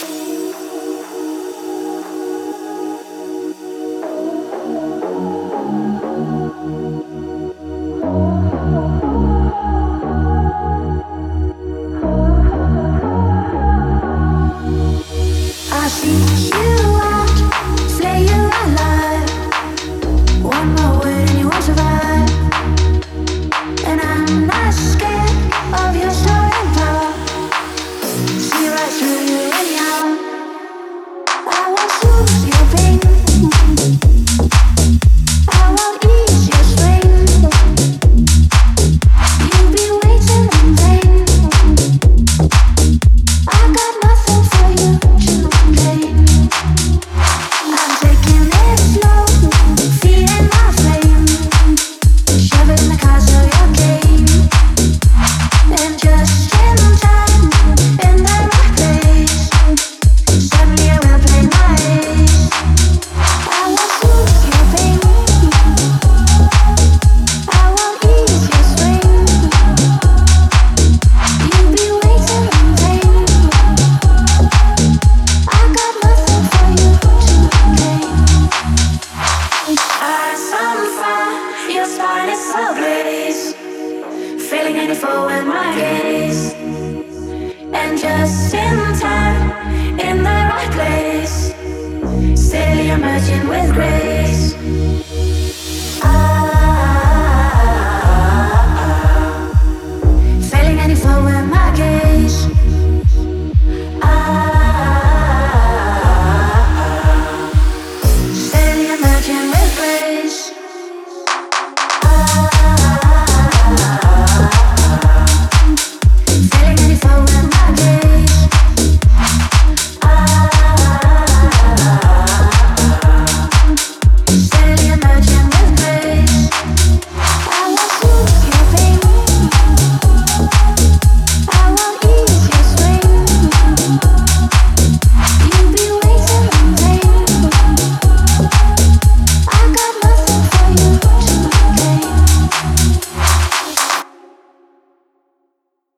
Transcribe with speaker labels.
Speaker 1: Thank. spineless ablaze, feeling any foe in my gaze. And just in time, in the right place, still emerging with grace.